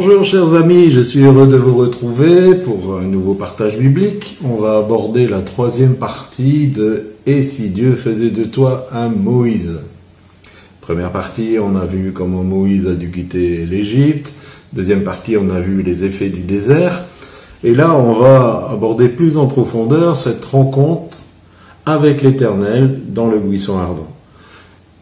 Bonjour chers amis, je suis heureux de vous retrouver pour un nouveau partage biblique. On va aborder la troisième partie de Et si Dieu faisait de toi un Moïse? Première partie, on a vu comment Moïse a dû quitter l'Égypte. Deuxième partie, on a vu les effets du désert. Et là, on va aborder plus en profondeur cette rencontre avec l'Éternel dans le buisson ardent.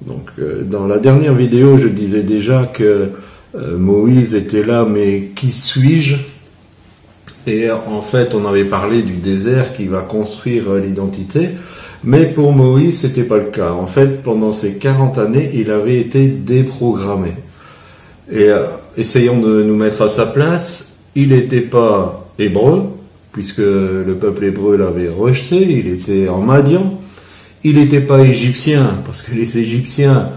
Donc, euh, dans la dernière vidéo, je disais déjà que euh, Moïse était là, mais qui suis-je? Et en fait, on avait parlé du désert qui va construire l'identité. Mais pour Moïse, c'était pas le cas. En fait, pendant ces 40 années, il avait été déprogrammé. Et euh, essayons de nous mettre à sa place. Il n'était pas hébreu, puisque le peuple hébreu l'avait rejeté. Il était en Madian. Il n'était pas égyptien, parce que les Égyptiens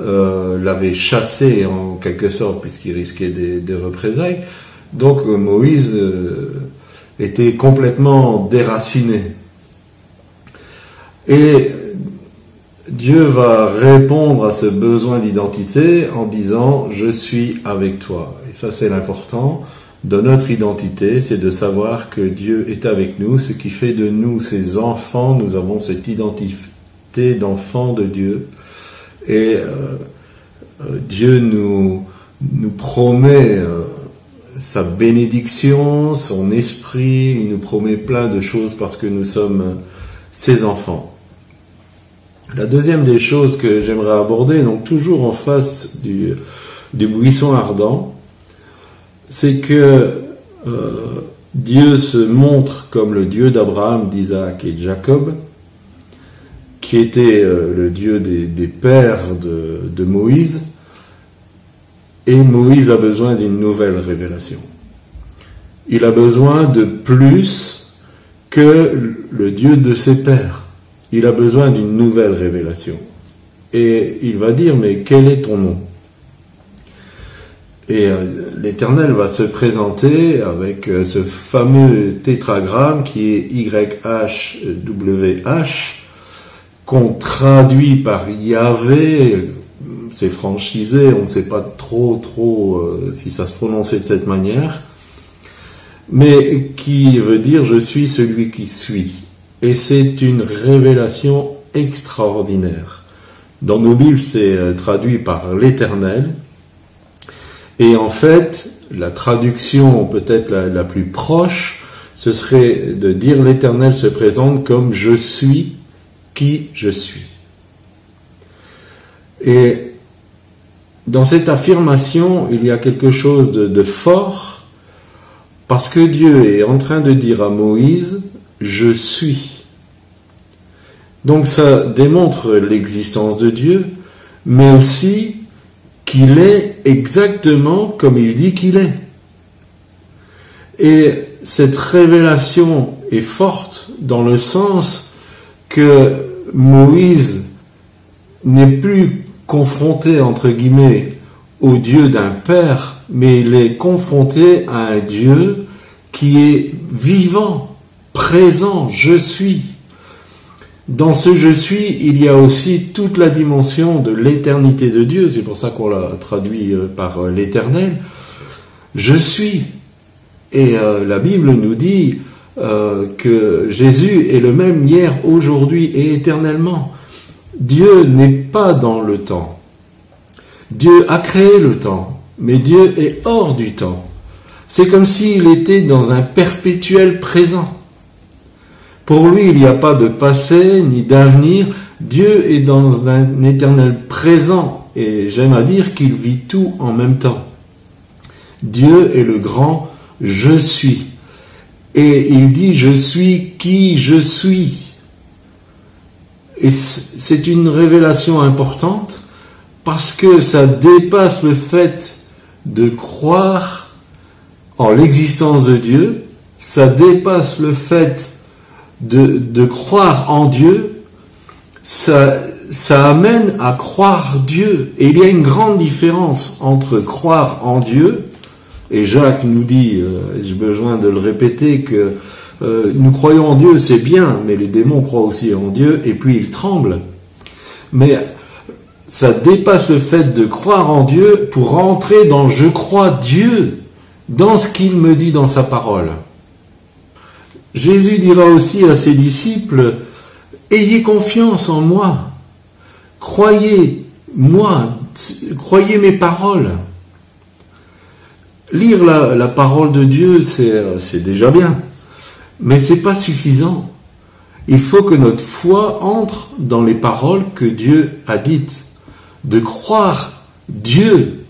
euh, l'avait chassé en quelque sorte puisqu'il risquait des, représailles. Donc euh, Moïse euh, était complètement déraciné. Et Dieu va répondre à ce besoin d'identité en disant je suis avec toi. Et ça c'est l'important de notre identité, c'est de savoir que Dieu est avec nous, ce qui fait de nous ses enfants, nous avons cette identité d'enfants de Dieu. Et euh, euh, Dieu nous, promet euh, sa bénédiction, son esprit, il nous promet plein de choses parce que nous sommes ses enfants. La deuxième des choses que j'aimerais aborder, donc toujours en face du, du buisson ardent, c'est que Dieu se montre comme le Dieu d'Abraham, d'Isaac et de Jacob, qui était euh, le Dieu des, pères de, Moïse, et Moïse a besoin d'une nouvelle révélation. Il a besoin de plus que le Dieu de ses pères. Il a besoin d'une nouvelle révélation. Et il va dire, mais quel est ton nom? Et euh, l'Éternel va se présenter avec euh, ce fameux tétragramme qui est YHWH, qu'on traduit par Yahvé, c'est franchisé, on ne sait pas trop trop euh, si ça se prononçait de cette manière, mais qui veut dire je suis celui qui suis. Et c'est une révélation extraordinaire. Dans nos Bibles, c'est euh, traduit par l'Éternel. Et en fait, la traduction peut-être la, la plus proche, ce serait de dire l'Éternel se présente comme je suis qui je suis. Et dans cette affirmation, il y a quelque chose de, fort, parce que Dieu est en train de dire à Moïse, je suis. Donc ça démontre l'existence de Dieu, mais aussi qu'il est exactement comme il dit qu'il est. Et cette révélation est forte dans le sens que Moïse n'est plus confronté, entre guillemets, au Dieu d'un père, mais il est confronté à un Dieu qui est vivant, présent, je suis. Dans ce je suis, il y a aussi toute la dimension de l'éternité de Dieu, c'est pour ça qu'on l'a traduit euh, par euh, l'éternel. Je suis. Et euh, la Bible nous dit, euh, que Jésus est le même hier, aujourd'hui et éternellement. Dieu n'est pas dans le temps. Dieu a créé le temps, mais Dieu est hors du temps. C'est comme s'il était dans un perpétuel présent. Pour lui, il n'y a pas de passé ni d'avenir. Dieu est dans un éternel présent et j'aime à dire qu'il vit tout en même temps. Dieu est le grand je suis. Et il dit, je suis qui je suis. Et c'est une révélation importante parce que ça dépasse le fait de croire en l'existence de Dieu, ça dépasse le fait de, croire en Dieu, ça, ça amène à croire Dieu. Et il y a une grande différence entre croire en Dieu et Jacques nous dit, euh, j'ai besoin de le répéter, que euh, nous croyons en Dieu, c'est bien, mais les démons croient aussi en Dieu, et puis ils tremblent. Mais ça dépasse le fait de croire en Dieu pour rentrer dans je crois Dieu. dans ce qu'il me dit dans sa parole. Jésus dira aussi à ses disciples, Ayez confiance en moi, croyez moi, croyez mes paroles. Lire la, parole de Dieu, c'est déjà bien, mais c'est pas suffisant. Il faut que notre foi entre dans les paroles que Dieu a dites, de croire Dieu.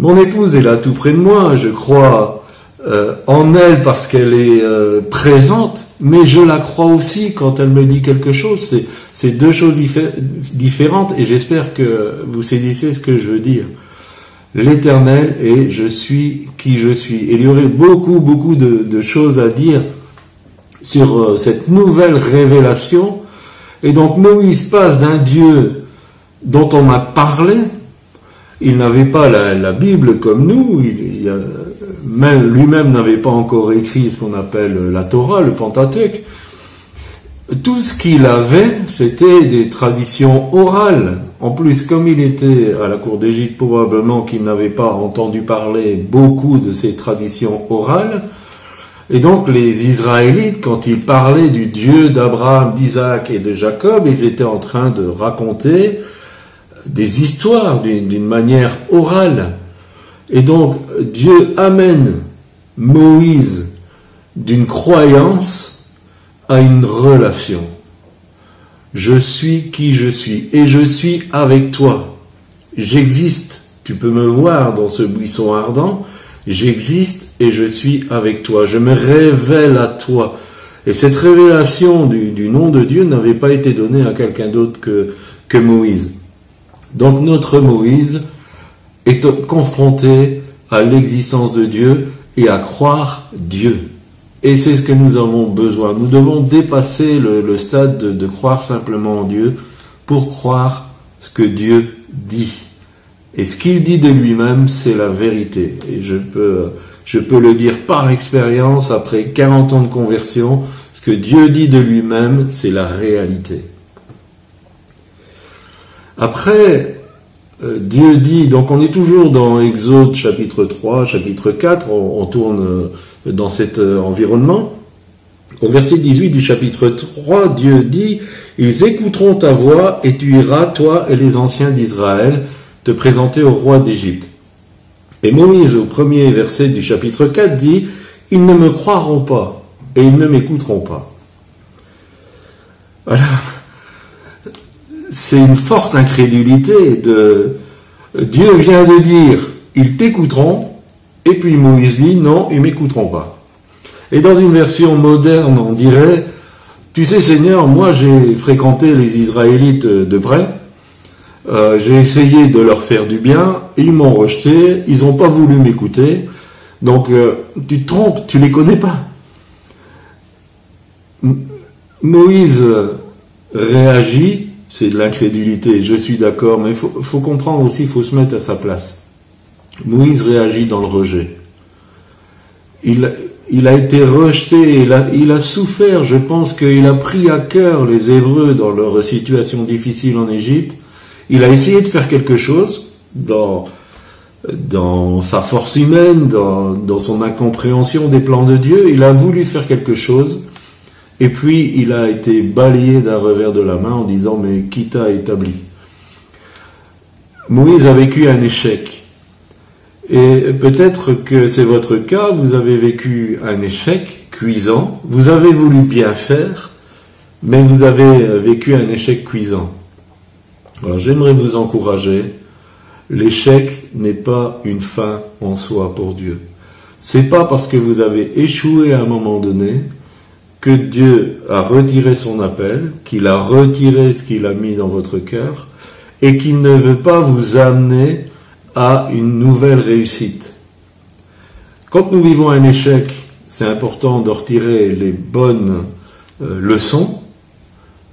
Mon épouse est là tout près de moi, je crois euh, en elle parce qu'elle est euh, présente, mais je la crois aussi quand elle me dit quelque chose. C'est deux choses différentes et j'espère que vous saisissez ce que je veux dire. L'éternel et je suis qui je suis. Et il y aurait beaucoup, beaucoup de, choses à dire sur euh, cette nouvelle révélation. Et donc Moïse passe d'un Dieu dont on m'a parlé, il n'avait pas la, Bible comme nous, il, même, lui-même n'avait pas encore écrit ce qu'on appelle la Torah, le Pentateuque. Tout ce qu'il avait, c'était des traditions orales. En plus, comme il était à la cour d'Égypte, probablement qu'il n'avait pas entendu parler beaucoup de ces traditions orales. Et donc les Israélites, quand ils parlaient du Dieu d'Abraham, d'Isaac et de Jacob, ils étaient en train de raconter des histoires d'une manière orale. Et donc Dieu amène Moïse d'une croyance à une relation. Je suis qui je suis et je suis avec toi. J'existe. Tu peux me voir dans ce buisson ardent. J'existe et je suis avec toi. Je me révèle à toi. Et cette révélation du, nom de Dieu n'avait pas été donnée à quelqu'un d'autre que, que Moïse. Donc notre Moïse est confronté à l'existence de Dieu et à croire Dieu. Et c'est ce que nous avons besoin. Nous devons dépasser le, stade de, croire simplement en Dieu pour croire ce que Dieu dit. Et ce qu'il dit de lui-même, c'est la vérité. Et je peux, je peux le dire par expérience, après 40 ans de conversion, ce que Dieu dit de lui-même, c'est la réalité. Après, euh, Dieu dit, donc on est toujours dans Exode chapitre 3, chapitre 4, on, tourne euh, dans cet euh, environnement. Au verset 18 du chapitre 3, Dieu dit, Ils écouteront ta voix et tu iras, toi et les anciens d'Israël, te présenter au roi d'Égypte. Et Moïse, au premier verset du chapitre 4, dit, Ils ne me croiront pas et ils ne m'écouteront pas. Voilà c'est une forte incrédulité de Dieu vient de dire ils t'écouteront et puis Moïse dit non ils m'écouteront pas. Et dans une version moderne on dirait tu sais Seigneur moi j'ai fréquenté les Israélites de près euh, j'ai essayé de leur faire du bien ils m'ont rejeté ils n'ont pas voulu m'écouter donc euh, tu te trompes tu les connais pas. Moïse réagit c'est de l'incrédulité, je suis d'accord, mais il faut, comprendre aussi, il faut se mettre à sa place. Moïse réagit dans le rejet. Il, a été rejeté, il a, souffert, je pense qu'il a pris à cœur les Hébreux dans leur situation difficile en Égypte. Il a essayé de faire quelque chose dans, sa force humaine, dans son incompréhension des plans de Dieu. Il a voulu faire quelque chose. Et puis il a été balayé d'un revers de la main en disant mais qui t'a établi? Moïse a vécu un échec. Et peut-être que c'est votre cas, vous avez vécu un échec cuisant, vous avez voulu bien faire, mais vous avez vécu un échec cuisant. Alors j'aimerais vous encourager, l'échec n'est pas une fin en soi pour Dieu. C'est pas parce que vous avez échoué à un moment donné que Dieu a retiré son appel, qu'il a retiré ce qu'il a mis dans votre cœur, et qu'il ne veut pas vous amener à une nouvelle réussite. Quand nous vivons un échec, c'est important de retirer les bonnes euh, leçons,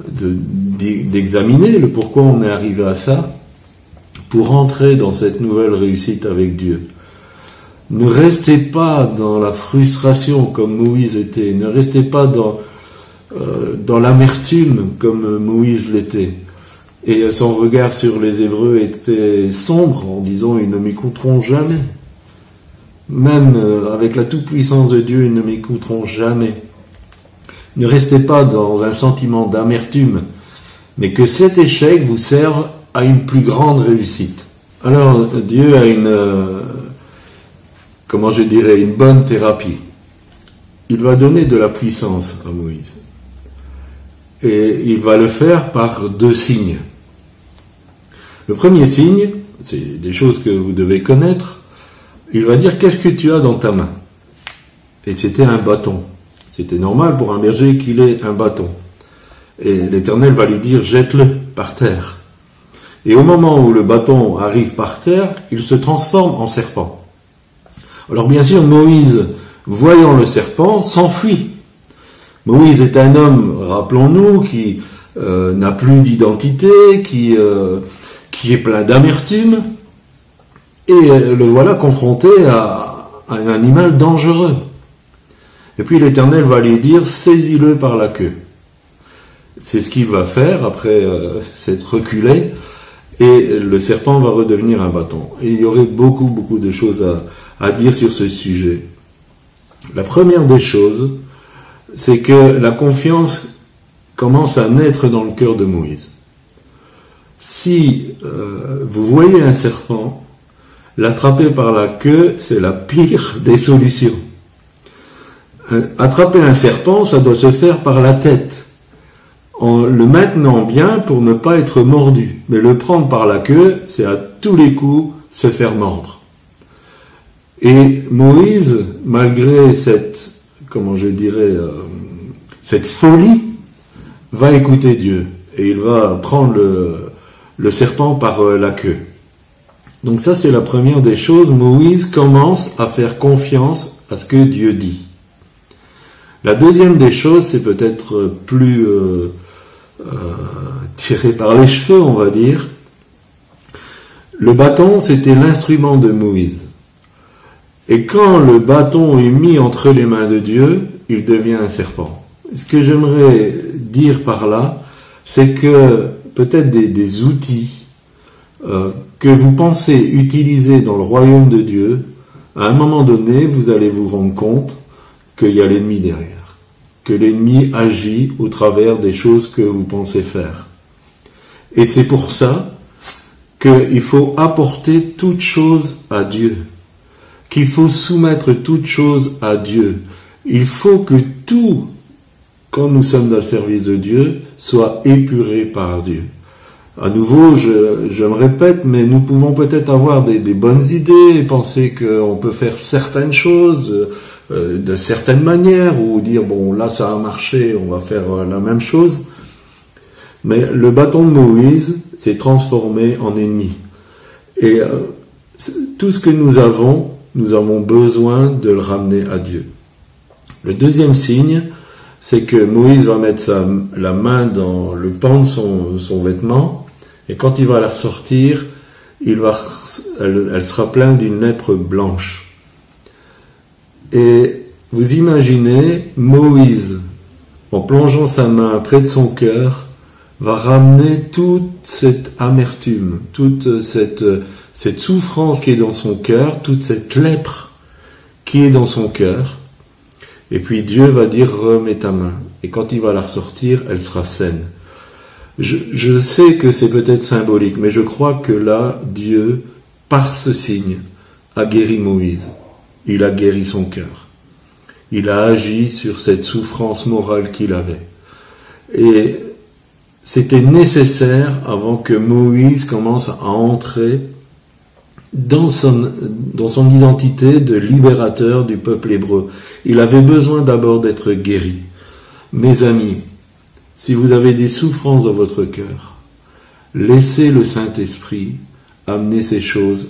d'examiner le pourquoi on est arrivé à ça, pour entrer dans cette nouvelle réussite avec Dieu. Ne restez pas dans la frustration comme Moïse était. Ne restez pas dans, euh, dans l'amertume comme Moïse l'était. Et son regard sur les Hébreux était sombre en disant ils ne m'écouteront jamais. même euh, avec la toute-puissance de Dieu, ils ne m'écouteront jamais. Ne restez pas dans un sentiment d'amertume, mais que cet échec vous serve à une plus grande réussite. Alors Dieu a une, euh, comment je dirais, une bonne thérapie. Il va donner de la puissance à Moïse. Et il va le faire par deux signes. Le premier signe, c'est des choses que vous devez connaître, il va dire qu'est-ce que tu as dans ta main? Et c'était un bâton. C'était normal pour un berger qu'il ait un bâton. Et l'Éternel va lui dire jette-le par terre. Et au moment où le bâton arrive par terre, il se transforme en serpent. Alors bien sûr, Moïse, voyant le serpent, s'enfuit. Moïse est un homme, rappelons-nous, qui euh, n'a plus d'identité, qui, euh, qui est plein d'amertume, et euh, le voilà confronté à, un animal dangereux. Et puis l'Éternel va lui dire, saisis-le par la queue. C'est ce qu'il va faire après s'être reculé, et le serpent va redevenir un bâton. Et il y aurait beaucoup, beaucoup de choses à, à dire sur ce sujet. La première des choses, c'est que la confiance commence à naître dans le cœur de Moïse. Si euh, vous voyez un serpent, l'attraper par la queue, c'est la pire des solutions. Euh, attraper un serpent, ça doit se faire par la tête, en le maintenant bien pour ne pas être mordu. Mais le prendre par la queue, c'est à tous les coups se faire mordre. Et Moïse, malgré cette, comment je dirais, euh, cette folie, va écouter Dieu et il va prendre le, serpent par euh, la queue. Donc ça, c'est la première des choses. Moïse commence à faire confiance à ce que Dieu dit. La deuxième des choses, c'est peut-être plus euh, tiré par les cheveux, on va dire. Le bâton, c'était l'instrument de Moïse. Et quand le bâton est mis entre les mains de Dieu, il devient un serpent. Ce que j'aimerais dire par là, c'est que peut-être des, outils euh, que vous pensez utiliser dans le royaume de Dieu, à un moment donné, vous allez vous rendre compte qu'il y a l'ennemi derrière, que l'ennemi agit au travers des choses que vous pensez faire. Et c'est pour ça qu'il faut apporter toute chose à Dieu qu'il faut soumettre toute chose à Dieu. Il faut que tout, quand nous sommes dans le service de Dieu, soit épuré par Dieu. À nouveau, je, me répète, mais nous pouvons peut-être avoir des, bonnes idées et penser qu'on peut faire certaines choses euh, de certaines manières ou dire, bon, là ça a marché, on va faire euh, la même chose. Mais le bâton de Moïse s'est transformé en ennemi. Et euh, tout ce que nous avons, nous avons besoin de le ramener à Dieu. Le deuxième signe, c'est que Moïse va mettre la main dans le pan de son, vêtement, et quand il va la ressortir, il va, elle, sera pleine d'une lèpre blanche. Et vous imaginez Moïse, en plongeant sa main près de son cœur, va ramener toute cette amertume, toute cette cette souffrance qui est dans son cœur, toute cette lèpre qui est dans son cœur. Et puis Dieu va dire remets ta main. Et quand il va la ressortir, elle sera saine. Je, sais que c'est peut-être symbolique, mais je crois que là, Dieu, par ce signe, a guéri Moïse. Il a guéri son cœur. Il a agi sur cette souffrance morale qu'il avait. Et c'était nécessaire avant que Moïse commence à entrer dans son, identité de libérateur du peuple hébreu. Il avait besoin d'abord d'être guéri. Mes amis, si vous avez des souffrances dans votre cœur, laissez le Saint-Esprit amener ces choses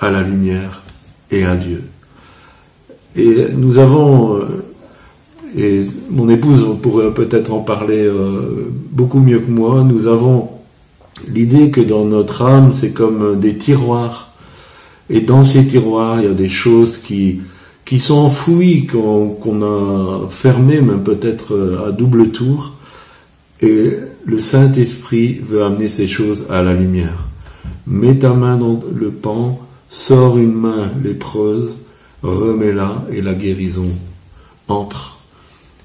à la lumière et à Dieu. Et nous avons, euh, et mon épouse pourrait peut-être en parler euh, beaucoup mieux que moi, nous avons l'idée que dans notre âme, c'est comme des tiroirs et dans ces tiroirs, il y a des choses qui, qui sont enfouies, qu'on a fermées, même peut-être euh, à double tour. Et le Saint-Esprit veut amener ces choses à la lumière. Mets ta main dans le pan, sors une main lépreuse, remets-la et la guérison entre.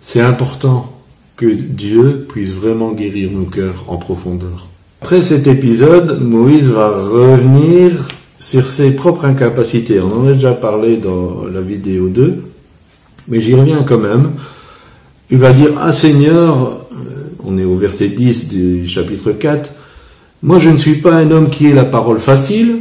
C'est important que Dieu puisse vraiment guérir nos cœurs en profondeur. Après cet épisode, Moïse va revenir sur ses propres incapacités. On en a déjà parlé dans la vidéo 2, mais j'y reviens quand même. Il va dire, Ah Seigneur, euh, on est au verset 10 du chapitre 4, moi je ne suis pas un homme qui ait la parole facile,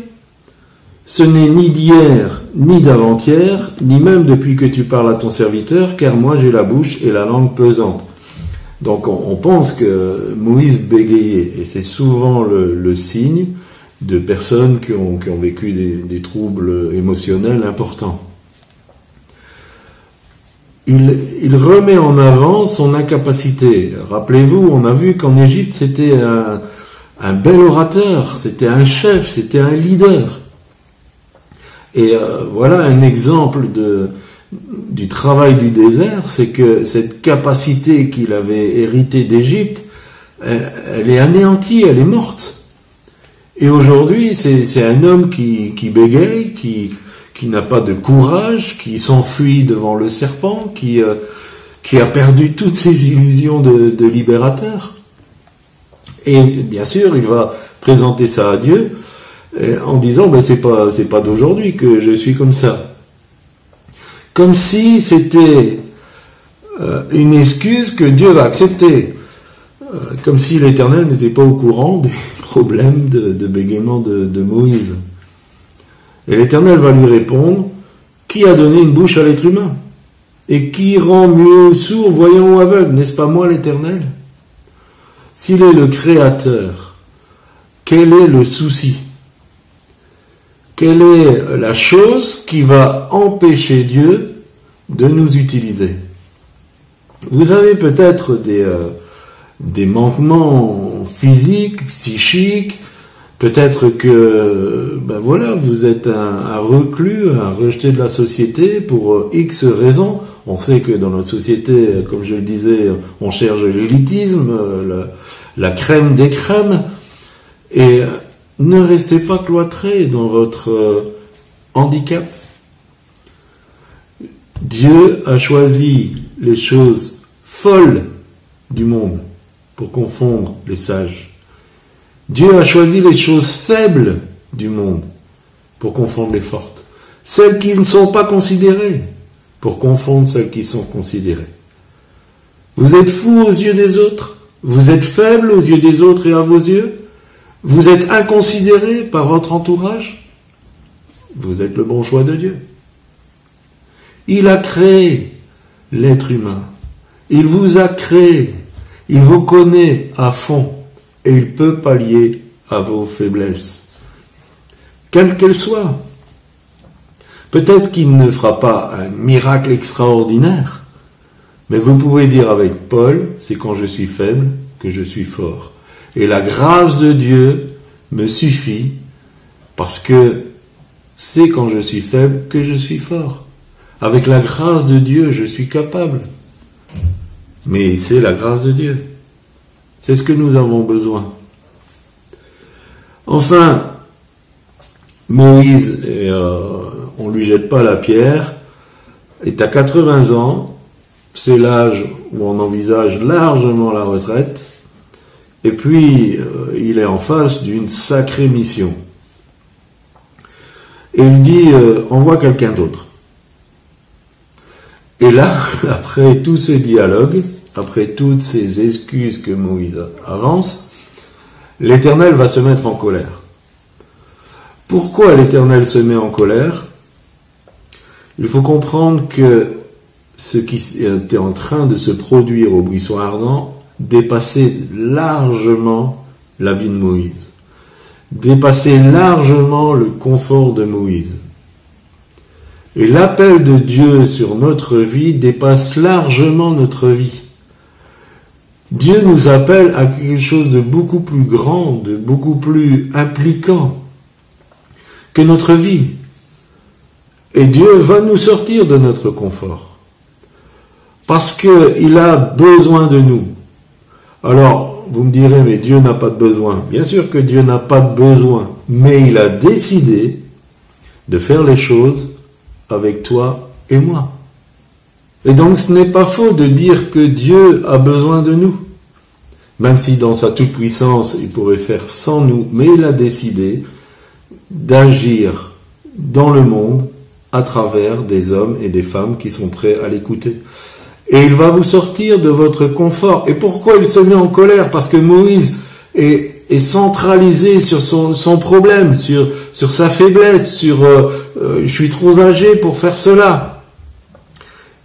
ce n'est ni d'hier, ni d'avant-hier, ni même depuis que tu parles à ton serviteur, car moi j'ai la bouche et la langue pesante. Donc on, pense que Moïse bégayait, et c'est souvent le, signe de personnes qui ont, vécu des, troubles émotionnels importants. Il, remet en avant son incapacité. Rappelez-vous, on a vu qu'en Égypte, c'était un bel orateur, c'était un chef, c'était un leader. Et euh, voilà un exemple du travail du désert, c'est que cette capacité qu'il avait héritée d'Égypte, elle, est anéantie, elle est morte. Et aujourd'hui, c'est un homme qui, bégaye, qui, n'a pas de courage, qui s'enfuit devant le serpent, qui, euh, a perdu toutes ses illusions de libérateur. Et bien sûr, il va présenter ça à Dieu, en disant ben c'est pas d'aujourd'hui que je suis comme ça. Comme si c'était euh, une excuse que Dieu va accepter. Euh, comme si l'Éternel n'était pas au courant des problèmes de, bégaiement de Moïse. Et l'Éternel va lui répondre Qui a donné une bouche à l'être humain? Et qui rend mieux sourd, voyant ou aveugle? N'est-ce pas moi l'Éternel? S'il est le Créateur, quel est le souci? Quelle est la chose qui va empêcher Dieu de nous utiliser? Vous avez peut-être des, euh, des manquements physiques, psychiques, peut-être que ben voilà, vous êtes un, reclus, un rejeté de la société pour euh, X raisons. On sait que dans notre société, comme je le disais, on cherche l'élitisme, euh, la, la crème des crèmes. Et ne restez pas cloîtré dans votre euh, handicap. Dieu a choisi les choses folles du monde pour confondre les sages. Dieu a choisi les choses faibles du monde pour confondre les fortes. Celles qui ne sont pas considérées pour confondre celles qui sont considérées. Vous êtes fou aux yeux des autres. Vous êtes faible aux yeux des autres et à vos yeux. Vous êtes inconsidéré par votre entourage? Vous êtes le bon choix de Dieu. Il a créé l'être humain. Il vous a créé. Il vous connaît à fond. Et il peut pallier à vos faiblesses. Quelles qu'elles soient. Peut-être qu'il ne fera pas un miracle extraordinaire. Mais vous pouvez dire avec Paul, c'est quand je suis faible que je suis fort. Et la grâce de Dieu me suffit parce que c'est quand je suis faible que je suis fort. Avec la grâce de Dieu, je suis capable. Mais c'est la grâce de Dieu. C'est ce que nous avons besoin. Enfin, Moïse, euh, on lui jette pas la pierre, est à 80 ans, c'est l'âge où on envisage largement la retraite, et puis, euh, il est en face d'une sacrée mission. Et il dit, euh, envoie quelqu'un d'autre. Et là, après tout ce dialogue, après toutes ces excuses que Moïse avance, l'Éternel va se mettre en colère. Pourquoi l'Éternel se met en colère? Il faut comprendre que ce qui était en train de se produire au buisson ardent dépasser largement la vie de Moïse, dépasser largement le confort de Moïse. Et l'appel de Dieu sur notre vie dépasse largement notre vie. Dieu nous appelle à quelque chose de beaucoup plus grand, de beaucoup plus impliquant que notre vie. Et Dieu va nous sortir de notre confort. Parce qu'il a besoin de nous. Alors, vous me direz, mais Dieu n'a pas de besoin. Bien sûr que Dieu n'a pas de besoin, mais il a décidé de faire les choses avec toi et moi. Et donc ce n'est pas faux de dire que Dieu a besoin de nous. Même si dans sa toute-puissance il pourrait faire sans nous, mais il a décidé d'agir dans le monde à travers des hommes et des femmes qui sont prêts à l'écouter. Et il va vous sortir de votre confort. Et pourquoi il se met en colère? Parce que Moïse est, centralisé sur son, problème, sur, sa faiblesse, sur euh, euh, je suis trop âgé pour faire cela.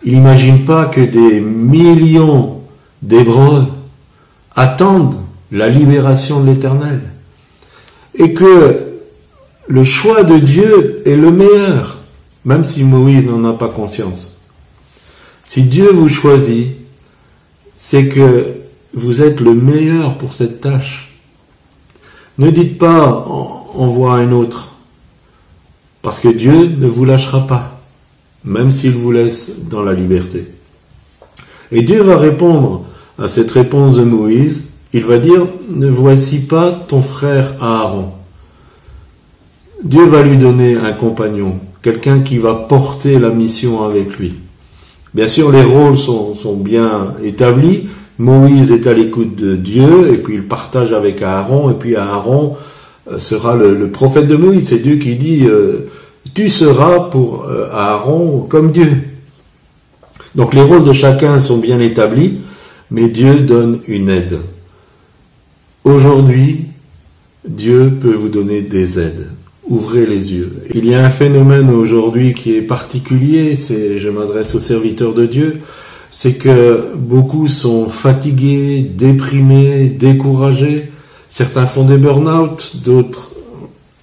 Il n'imagine pas que des millions d'Hébreux attendent la libération de l'Éternel. Et que le choix de Dieu est le meilleur, même si Moïse n'en a pas conscience. Si Dieu vous choisit, c'est que vous êtes le meilleur pour cette tâche. Ne dites pas on voit un autre, parce que Dieu ne vous lâchera pas, même s'il vous laisse dans la liberté. Et Dieu va répondre à cette réponse de Moïse, il va dire, ne voici pas ton frère Aaron. Dieu va lui donner un compagnon, quelqu'un qui va porter la mission avec lui. Bien sûr, les rôles sont, bien établis. Moïse est à l'écoute de Dieu, et puis il partage avec Aaron, et puis Aaron euh, sera le, prophète de Moïse. C'est Dieu qui dit, euh, tu seras pour euh, Aaron comme Dieu. Donc les rôles de chacun sont bien établis, mais Dieu donne une aide. Aujourd'hui, Dieu peut vous donner des aides ouvrez les yeux. Il y a un phénomène aujourd'hui qui est particulier, c'est, je m'adresse aux serviteurs de Dieu, c'est que beaucoup sont fatigués, déprimés, découragés. Certains font des burn-out, d'autres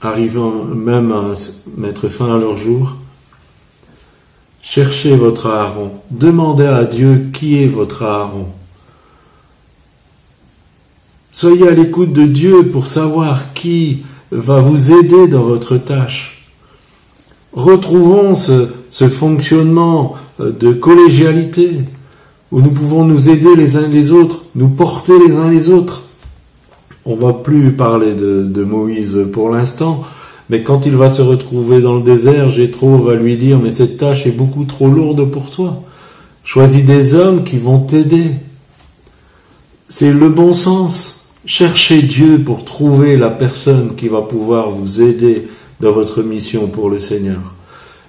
arrivent même à mettre fin à leur jour. Cherchez votre Aaron. Demandez à Dieu qui est votre Aaron. Soyez à l'écoute de Dieu pour savoir qui va vous aider dans votre tâche. Retrouvons ce, ce fonctionnement euh, de collégialité où nous pouvons nous aider les uns les autres, nous porter les uns les autres. On va plus parler de, de Moïse pour l'instant, mais quand il va se retrouver dans le désert, Jétro va lui dire Mais cette tâche est beaucoup trop lourde pour toi. Choisis des hommes qui vont t'aider. C'est le bon sens. Cherchez Dieu pour trouver la personne qui va pouvoir vous aider dans votre mission pour le Seigneur.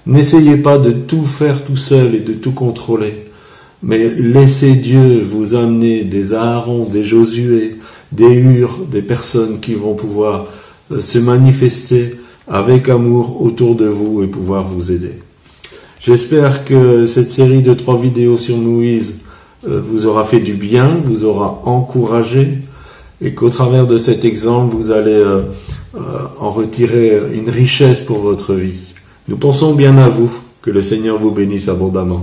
N'essayez pas de tout faire tout seul et de tout contrôler, mais laissez Dieu vous amener des Aaron, des Josué, des Hur, des personnes qui vont pouvoir euh, se manifester avec amour autour de vous et pouvoir vous aider. J'espère que cette série de trois vidéos sur Moïse euh, vous aura fait du bien, vous aura encouragé, et qu'au travers de cet exemple, vous allez euh, euh, en retirer une richesse pour votre vie. Nous pensons bien à vous, que le Seigneur vous bénisse abondamment.